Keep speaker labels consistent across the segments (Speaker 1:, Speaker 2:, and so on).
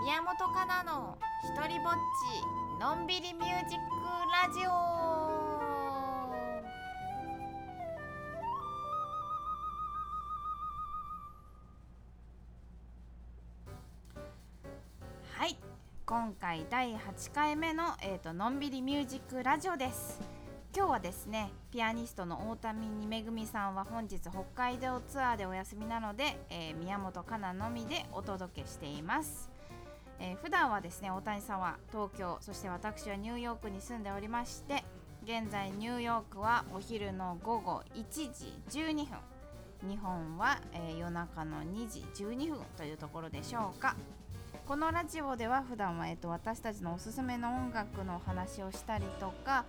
Speaker 1: 宮本かなの一人ぼっちのんびりミュージックラジオ。はい今回第8回目の、えーと、のんびりミュージックラジオです。今日はですねピアニストの大田美めぐみさんは本日北海道ツアーでお休みなので、えー、宮本かなのみでお届けしています。えー、普段はですね大谷さんは東京そして私はニューヨークに住んでおりまして現在ニューヨークはお昼の午後1時12分日本は、えー、夜中の2時12分というところでしょうかこのラジオでは普段は、えーと、私たちのおすすめの音楽のお話をしたりとか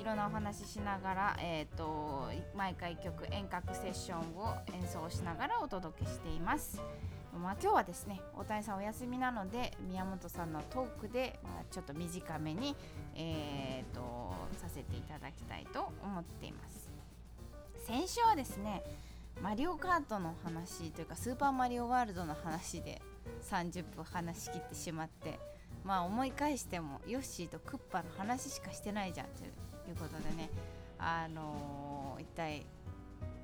Speaker 1: いろんなお話ししながら、えーと毎回曲遠隔セッションを演奏しながらお届けしています。まあ、今日はですね大谷さんお休みなので宮本さんのトークで、まあ、ちょっと短めに、えーと、させていただきたいと思っています。先週はですねマリオカートの話というかスーパーマリオワールドの話で30分話し切ってしまってまあ思い返してもヨッシーとクッパの話しかしてないじゃんということでねあのー、一体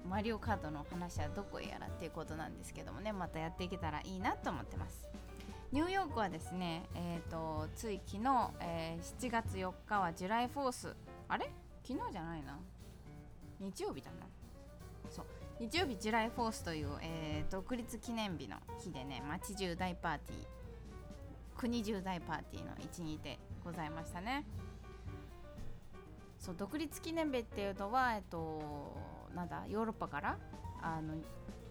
Speaker 1: マリオカードの話はどこへやらっていうことなんですけどもねまたやっていけたらいいなと思ってます。ニューヨークはですねえっ、ー、とつい昨日、えー、7月4日はジュライフォース。あれ？昨日じゃないな。日曜日だな。そう。日曜日ジュライフォースという、えー、独立記念日の日でね街中大パーティー。国中大パーティーの一日でございましたね。そう独立記念日っていうのは、えっと、なんだヨーロッパからあの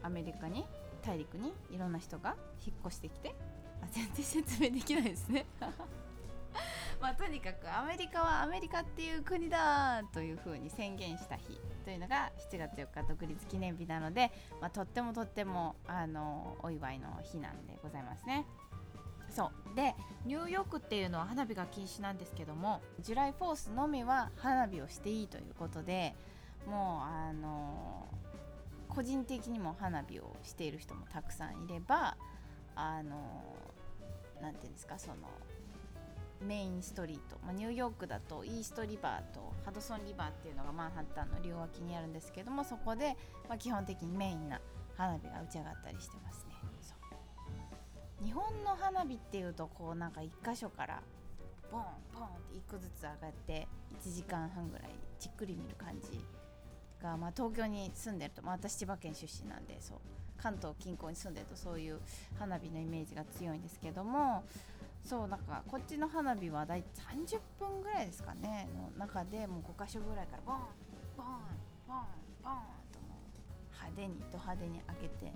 Speaker 1: アメリカに大陸にいろんな人が引っ越してきてあ全然説明できないですね まあとにかくアメリカはアメリカっていう国だというふうに宣言した日というのが7月4日独立記念日なので、まあ、とってもとってもあのお祝いの日なんでございますね。そうでニューヨークっていうのは花火が禁止なんですけどもジュライフォースのみは花火をしていいということでもうあの個人的にも花火をしている人もたくさんいればあの何て言うんですかそのメインストリート、まあ、ニューヨークだとイーストリバーとハドソンリバーっていうのがマンハッタンの両脇にあるんですけどもそこで、まあ、基本的にメインな花火が打ち上がったりしてますね。日本の花火っていうとこうなんか1箇所からボンボンって1個ずつ上がって1時間半ぐらいじっくり見る感じが、まあ、東京に住んでると、まあ、私千葉県出身なんでそう関東近郊に住んでるとそういう花火のイメージが強いんですけどもそうなんかこっちの花火は大体30分ぐらいですかねの中でもう5箇所ぐらいからボンボンボンボンともう派手にド派手に開けて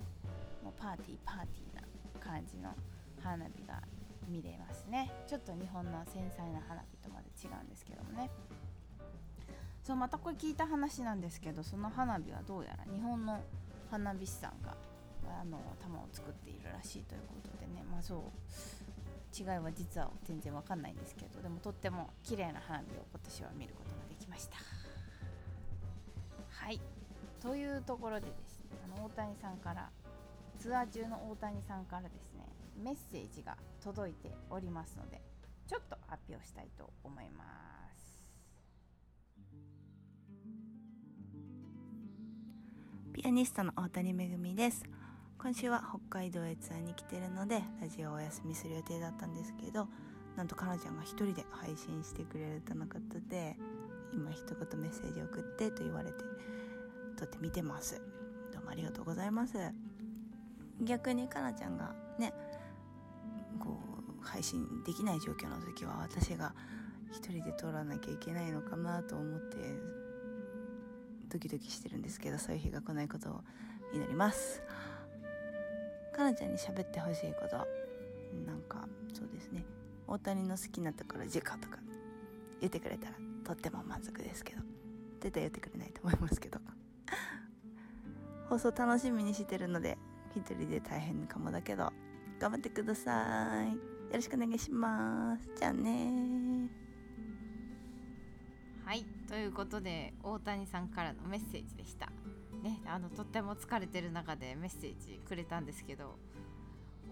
Speaker 1: もうパーティーパーティーな感じの花火が見れますね。ちょっと日本の繊細な花火とまで違うんですけどもね。そうまたこれ聞いた話なんですけどその花火はどうやら日本の花火師さんがあの玉を作っているらしいということでねまあそう違いは実は全然わかんないんですけどでもとっても綺麗な花火を今年は見ることができました。はい。というところでですねあの大谷さんからツアー中の大谷さんからですねメッセージが届いておりますのでちょっと発表したいと思います。
Speaker 2: ピアニストの大谷めぐみです。今週は北海道へツアーに来てるのでラジオをお休みする予定だったんですけどなんとかなちゃんが一人で配信してくれるとのことで今一言メッセージ送ってと言われて撮って見てます。どうもありがとうございます。逆にかなちゃんがねこう配信できない状況の時は私が一人で撮らなきゃいけないのかなと思ってドキドキしてるんですけどそういう日が来ないことを祈ります。かなちゃんに喋ってほしいこと。なんかそうですね。大谷の好きなところ事故とか。言ってくれたらとっても満足ですけど。絶対言ってくれないと思いますけど。放送楽しみにしてるので一人で大変かもだけど。頑張ってください。よろしくお願いします。じゃあね
Speaker 1: ということで大谷さんからのメッセージでした。ねあのとっても疲れてる中でメッセージくれたんですけど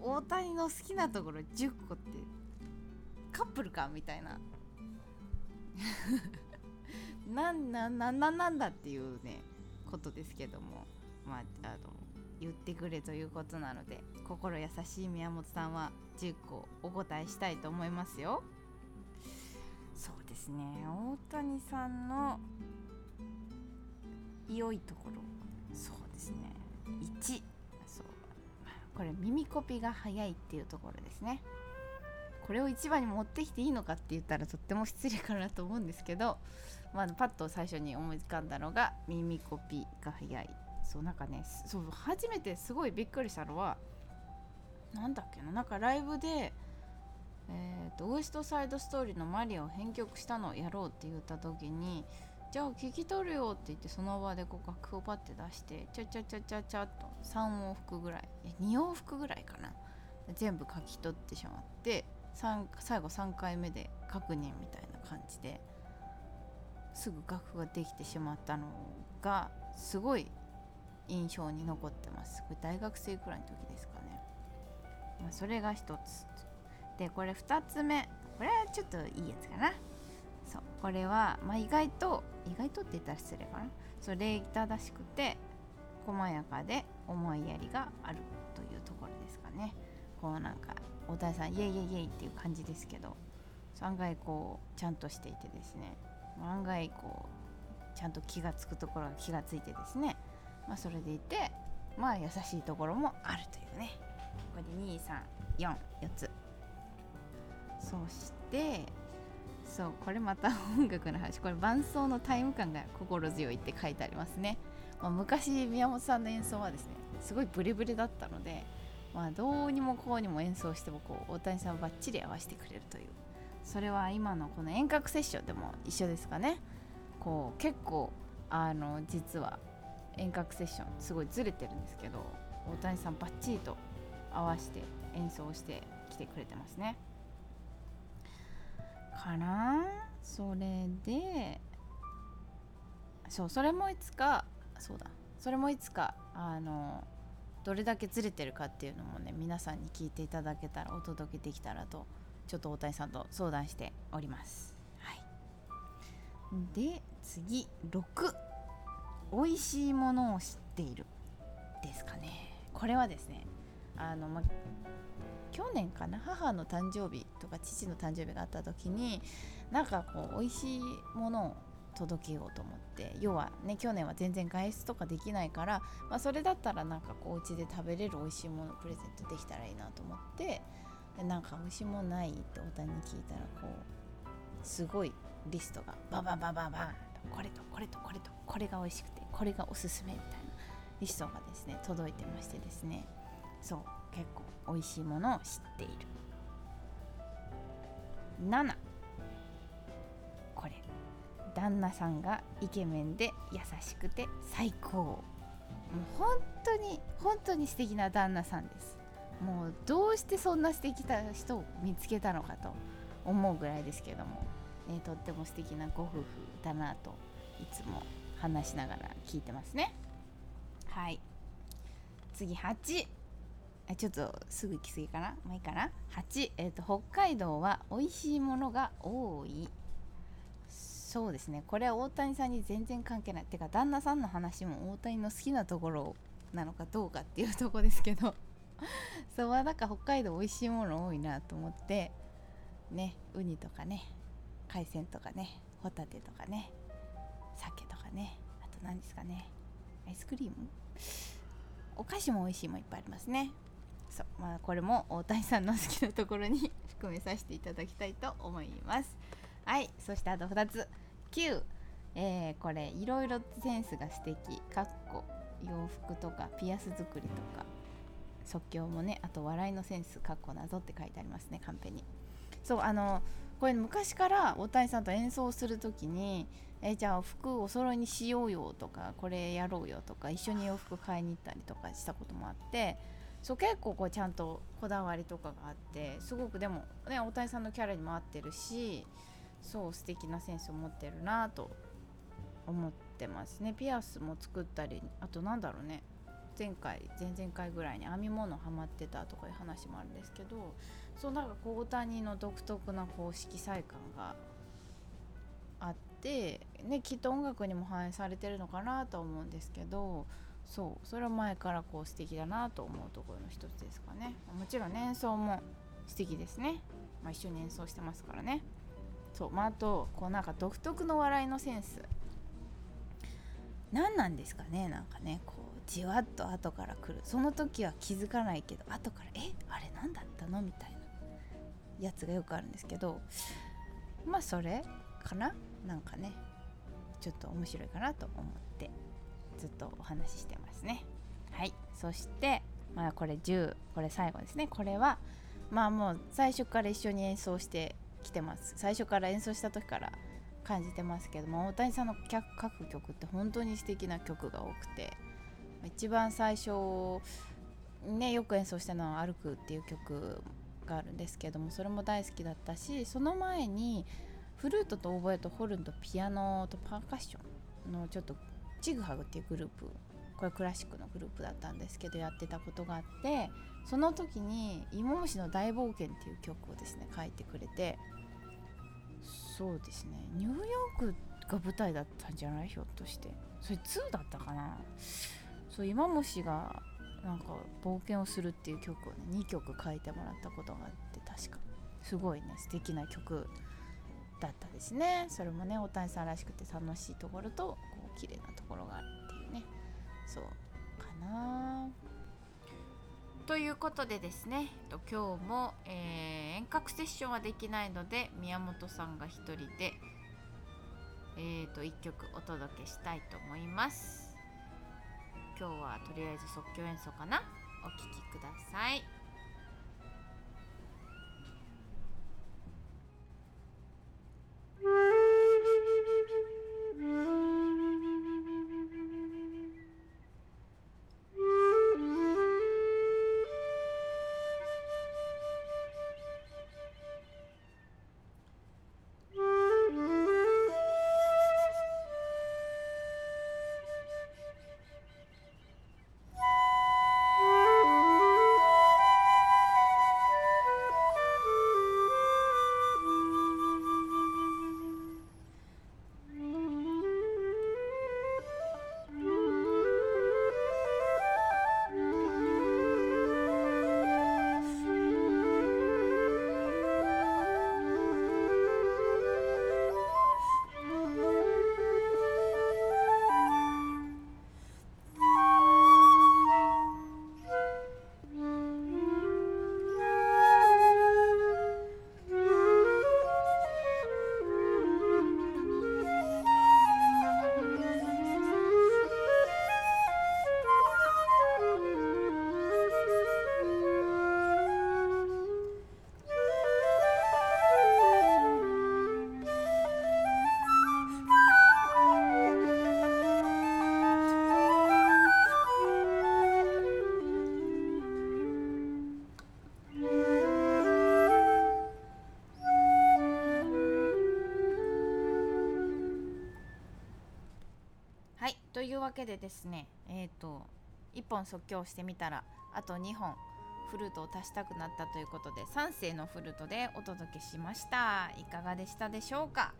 Speaker 1: 大谷の好きなところ10個ってカップルかみたいな。なんなんなんなんなんだっていうねことですけどもまああの言ってくれということなので心優しい宮本さんは10個お答えしたいと思いますよ。そうですね。大谷さんの良いところ。そうですね。1そう。これ耳コピが早いっていうところですね。これを一番に持ってきていいのかって言ったらとっても失礼かなと思うんですけど、まあ、パッと最初に思い浮かんだのが耳コピが早い。そうなんかねそう初めてすごいびっくりしたのはなんだっけななんかライブでえーと、ウエストサイドストーリーのマリアを編曲したのをやろうって言った時にじゃあ聞き取るよって言ってその場でこう楽譜をパッて出してちゃちゃちゃちゃちゃっと3往復ぐらい2往復ぐらいかな。全部書き取ってしまって最後3回目で確認みたいな感じですぐ楽譜ができてしまったのがすごい印象に残ってます。これ大学生くらいの時ですかね、まあ、それが一つ。でこれ2つ目。これはちょっといいやつかな。そう。これは、まあ、意外と意外とって言ったら失礼かな。そう礼儀正しくて細やかで思いやりがあるというところですかね。こうなんか大谷さんイエイイエイイエイっていう感じですけど。案外こうちゃんとしていてですね。案外こうちゃんと気が付くところが気がついてですね。まあそれでいてまあ優しいところもあるというね。これで234 4つ。そしてそうこれまた音楽の話。これ伴奏のタイム感が心強いって書いてありますね、まあ、昔宮本さんの演奏はですねすごいブレブレだったのでまあどうにもこうにも演奏してもこう大谷さんをバッチリ合わせてくれるという。それは今のこの遠隔セッションでも一緒ですかね。こう結構あの実は遠隔セッションすごいずれてるんですけど大谷さんバッチリと合わせて演奏してきてくれてますね。かな？それでそうそれもいつかそうだ。それもいつかあのどれだけずれてるかっていうのもね皆さんに聞いていただけたらお届けできたらとちょっと大谷さんと相談しております。はい、で次6美味しいものを知っている。ですかね。これはですねあの、ま、去年かな？母の誕生日とか父の誕生日があった時になんかこう美味しいものを届けようと思って要はね去年は全然外出とかできないから、まあ、それだったらなんかこうお家で食べれる美味しいものプレゼントできたらいいなと思ってでなんか美味しいものないっておたに聞いたらこうすごいリストがバババババンとこれとこれとこれとこれが美味しくてこれがおすすめみたいなリストがですね届いてましてですね。そう。結構美味しいものを知っている。7これ。旦那さんがイケメンで優しくて最高。もう本当に本当に素敵な旦那さんです。もうどうしてそんな素敵な人を見つけたのかと思うぐらいですけども、え、とっても素敵なご夫婦だなといつも話しながら聞いてますね。はい。次8ちょっとすぐ行き過ぎかな？まあいいかな？8、えーと、北海道は美味しいものが多い。そうですね。これは大谷さんに全然関係ない。っていうか旦那さんの話も大谷の好きなところなのかどうかっていうとこですけど。そうはなんか北海道美味しいもの多いなと思って。ねウニとかね。海鮮とかね。ホタテとかね。鮭とかね。あと何ですかね。アイスクリーム？お菓子も美味しいもいっぱいありますね。そうまあこれも大谷さんの好きなところに含めさせていただきたいと思います。はいそしてあと2つ。9えー、これいろいろセンスが素敵。かっこ。洋服とかピアス作りとか。即興もねあと笑いのセンス。かっこ謎って書いてありますねカンペに。そうあのこれ昔から大谷さんと演奏する時にえじゃあ服お揃いにしようよとかこれやろうよとか一緒に洋服買いに行ったりとかしたこともあってそう結構こうちゃんとこだわりとかがあってすごくでもね大谷さんのキャラにも合ってるしそう素敵なセンスを持ってるなと思ってますね。ピアスも作ったりあとなんだろうね。前回前々回ぐらいに編み物ハマってたとかいう話もあるんですけどそうなんかこう大谷の独特なこう色彩感があってねきっと音楽にも反映されてるのかなと思うんですけどそうそれは前からこう素敵だなと思うところの一つですかね。もちろん演奏も素敵ですね、まあ、一緒に演奏してますからね。そうまああとこうなんか独特の笑いのセンス。何なんですかね？なんかねこうじわっと後から来る。その時は気づかないけど後から「え？あれ何だったの?」みたいなやつがよくあるんですけど。まあそれかな？なんかねちょっと面白いかなと思ってずっとお話ししてますね。はい。そしてまあこれ10これ最後ですね。これはまあもう最初から一緒に演奏してきてます。最初から演奏した時から感じてますけども大谷さんの書く曲って本当に素敵な曲が多くて一番最初ねよく演奏したのは「歩く」っていう曲があるんですけどもそれも大好きだったしその前にフルートとオーボエとホルンとピアノとパーカッションのちょっとチグハグっていうグループこれクラシックのグループだったんですけどやってたことがあってその時に「芋虫の大冒険」っていう曲をですね書いてくれてそうですね。ニューヨークが舞台だったんじゃない？ひょっとして。それ2だったかな？そう芋虫がなんか冒険をするっていう曲をね2曲書いてもらったことがあって確か。すごいね素敵な曲だったですね。それもね大谷さんらしくて楽しいところとこう綺麗なところがある。そうかな。ということでですね今日も、えー、遠隔セッションはできないので宮本さんが1人で、えー、と1曲お届けしたいと思います。今日はとりあえず即興演奏かな？お聴きください。というわけでですねえっ、ー、と1本即興してみたらあと2本フルートを足したくなったということで3世のフルートでお届けしました。いかがでしたでしょうか？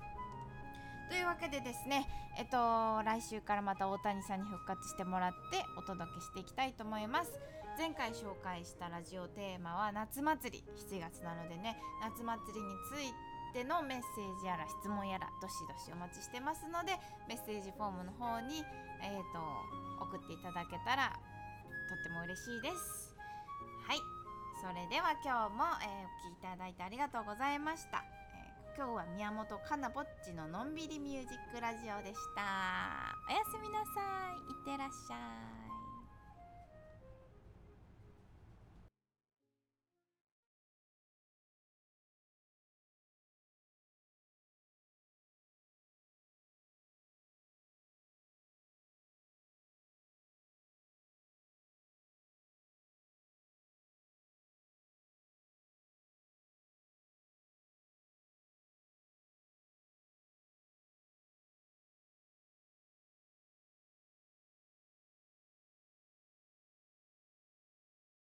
Speaker 1: というわけでですねえっと来週からまた大谷さんに復活してもらってお届けしていきたいと思います。前回紹介したラジオテーマは夏祭り。7月なのでね夏祭りについててのメッセージやら質問やらどしどしお待ちしてますのでメッセージフォームの方に、えーと、送っていただけたらとっても嬉しいです。はい。それでは今日も、えー、お聴きいただいてありがとうございました、えー、今日は宮本かなぼっちののんびりミュージックラジオでした。おやすみなさい。いってらっしゃい。